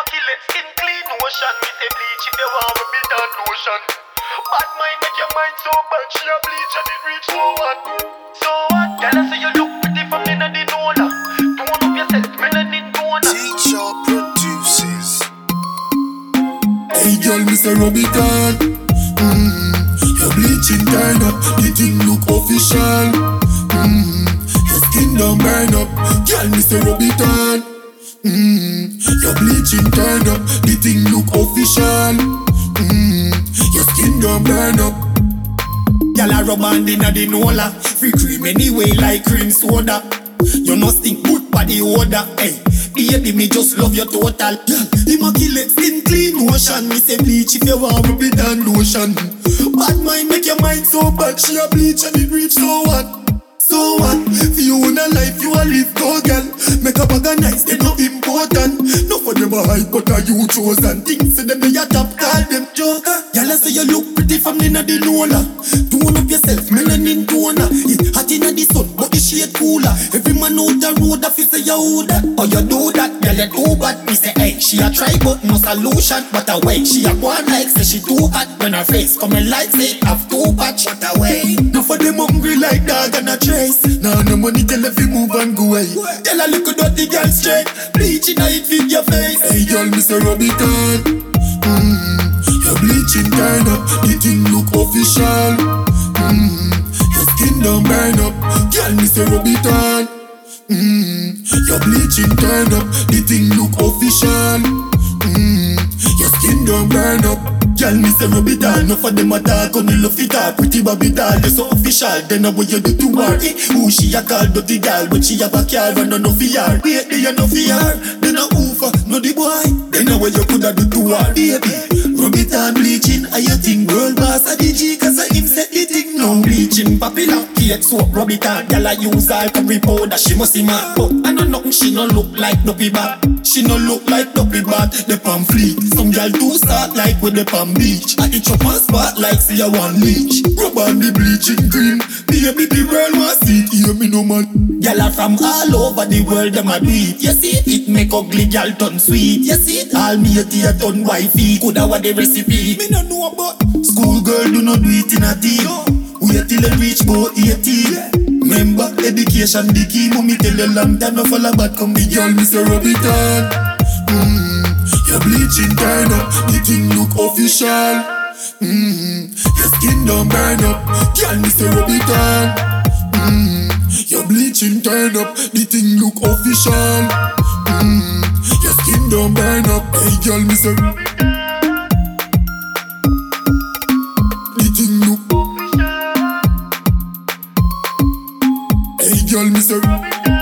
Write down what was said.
Immaculate skin clean ocean. Me say bleach if you want me be done notion. Bad mind make your mind so bad. She a bleach and it reach so what? So what? Girl, I say you look pretty from inna the Nola. Tone up yourself, melanin toner. Teacha produces. Hey girl, Mr. Robican mm, Your bleaching turn up The thing look official mm, Your skin don't burn up Girl, Mr. Robican mm, Your bleaching turn up. The thing look official. Mm, Your skin don't burn up. Gyal a rub hand inna the nola Free cream anyway like cream soda. You no stink good by body odor Hey, baby me just love your total. Gyal, immaculate skin clean ocean. Me say bleach if you want me be done lotion. Bad mind make your mind so bad. She a bleach and it reach so what? So what? For you in a life you a live go girl. Make a bag of hype but are you chosen Things say them they a top call them joke Gyal I say you look pretty from inna the nola Tone up yourself melanin toner It hot inna the sun but the shade cooler. Every man out the road a fi say you who that Or oh, you do that girl you too bad. Me say hey she a try but no solution. But a way she a go on like say she too hot. When her face coming like say have too patch. What a way No for them hungry like dog and a trace. Now no money tell if you move away Tell a little dirty girl straight. Bleaching it fit your face. Hey girl, Mr. Robican mm, Your bleaching turn up The thing look official. Mm, Your skin don't burn up. Girl, Mr. Robican mm, Your bleaching turn up The thing look official. Mm, Your skin don't burn up Girl, me say rub it all, no for them a talk On the love it all, pretty Bobby doll You so official, then know what you do to her? Eh? Who she a call? Dirty girl, but she have a car And no no fear, wait, they a no fear. They no oofa, no the boy. They know what you coulda do to her, baby Rub it all, bleaching, I you think World boss a DG, now Bleaching, popular, cake soap, rub it all Girl, I use all curry powder, she must see mad But I know nothing, she no look like dopey bad. She no look like dopey bad, the palm fleek Some girl do start like with the palm beach. I itch up and spot like see a one leech. Rub on the bleaching cream. Baby the world want see. It Hear me no man. Gyal are from all over the world them a do it. You see it, make ugly gyal turn sweet. You see it, all me a tea turn wifey. Coulda what the recipe. Me no know about. School girl do not do it in a team Wait till they reach about 18 Remember education the key Mommy tell you long time no follow back come the Girl, Mr. Robican mm, Your bleaching turn up The thing look official mm, Your skin don't burn up Girl, Mr. Robican mm, Your bleaching turn up The thing look official mm, Your skin don't burn up Hey girl, Mr. The Girl, me say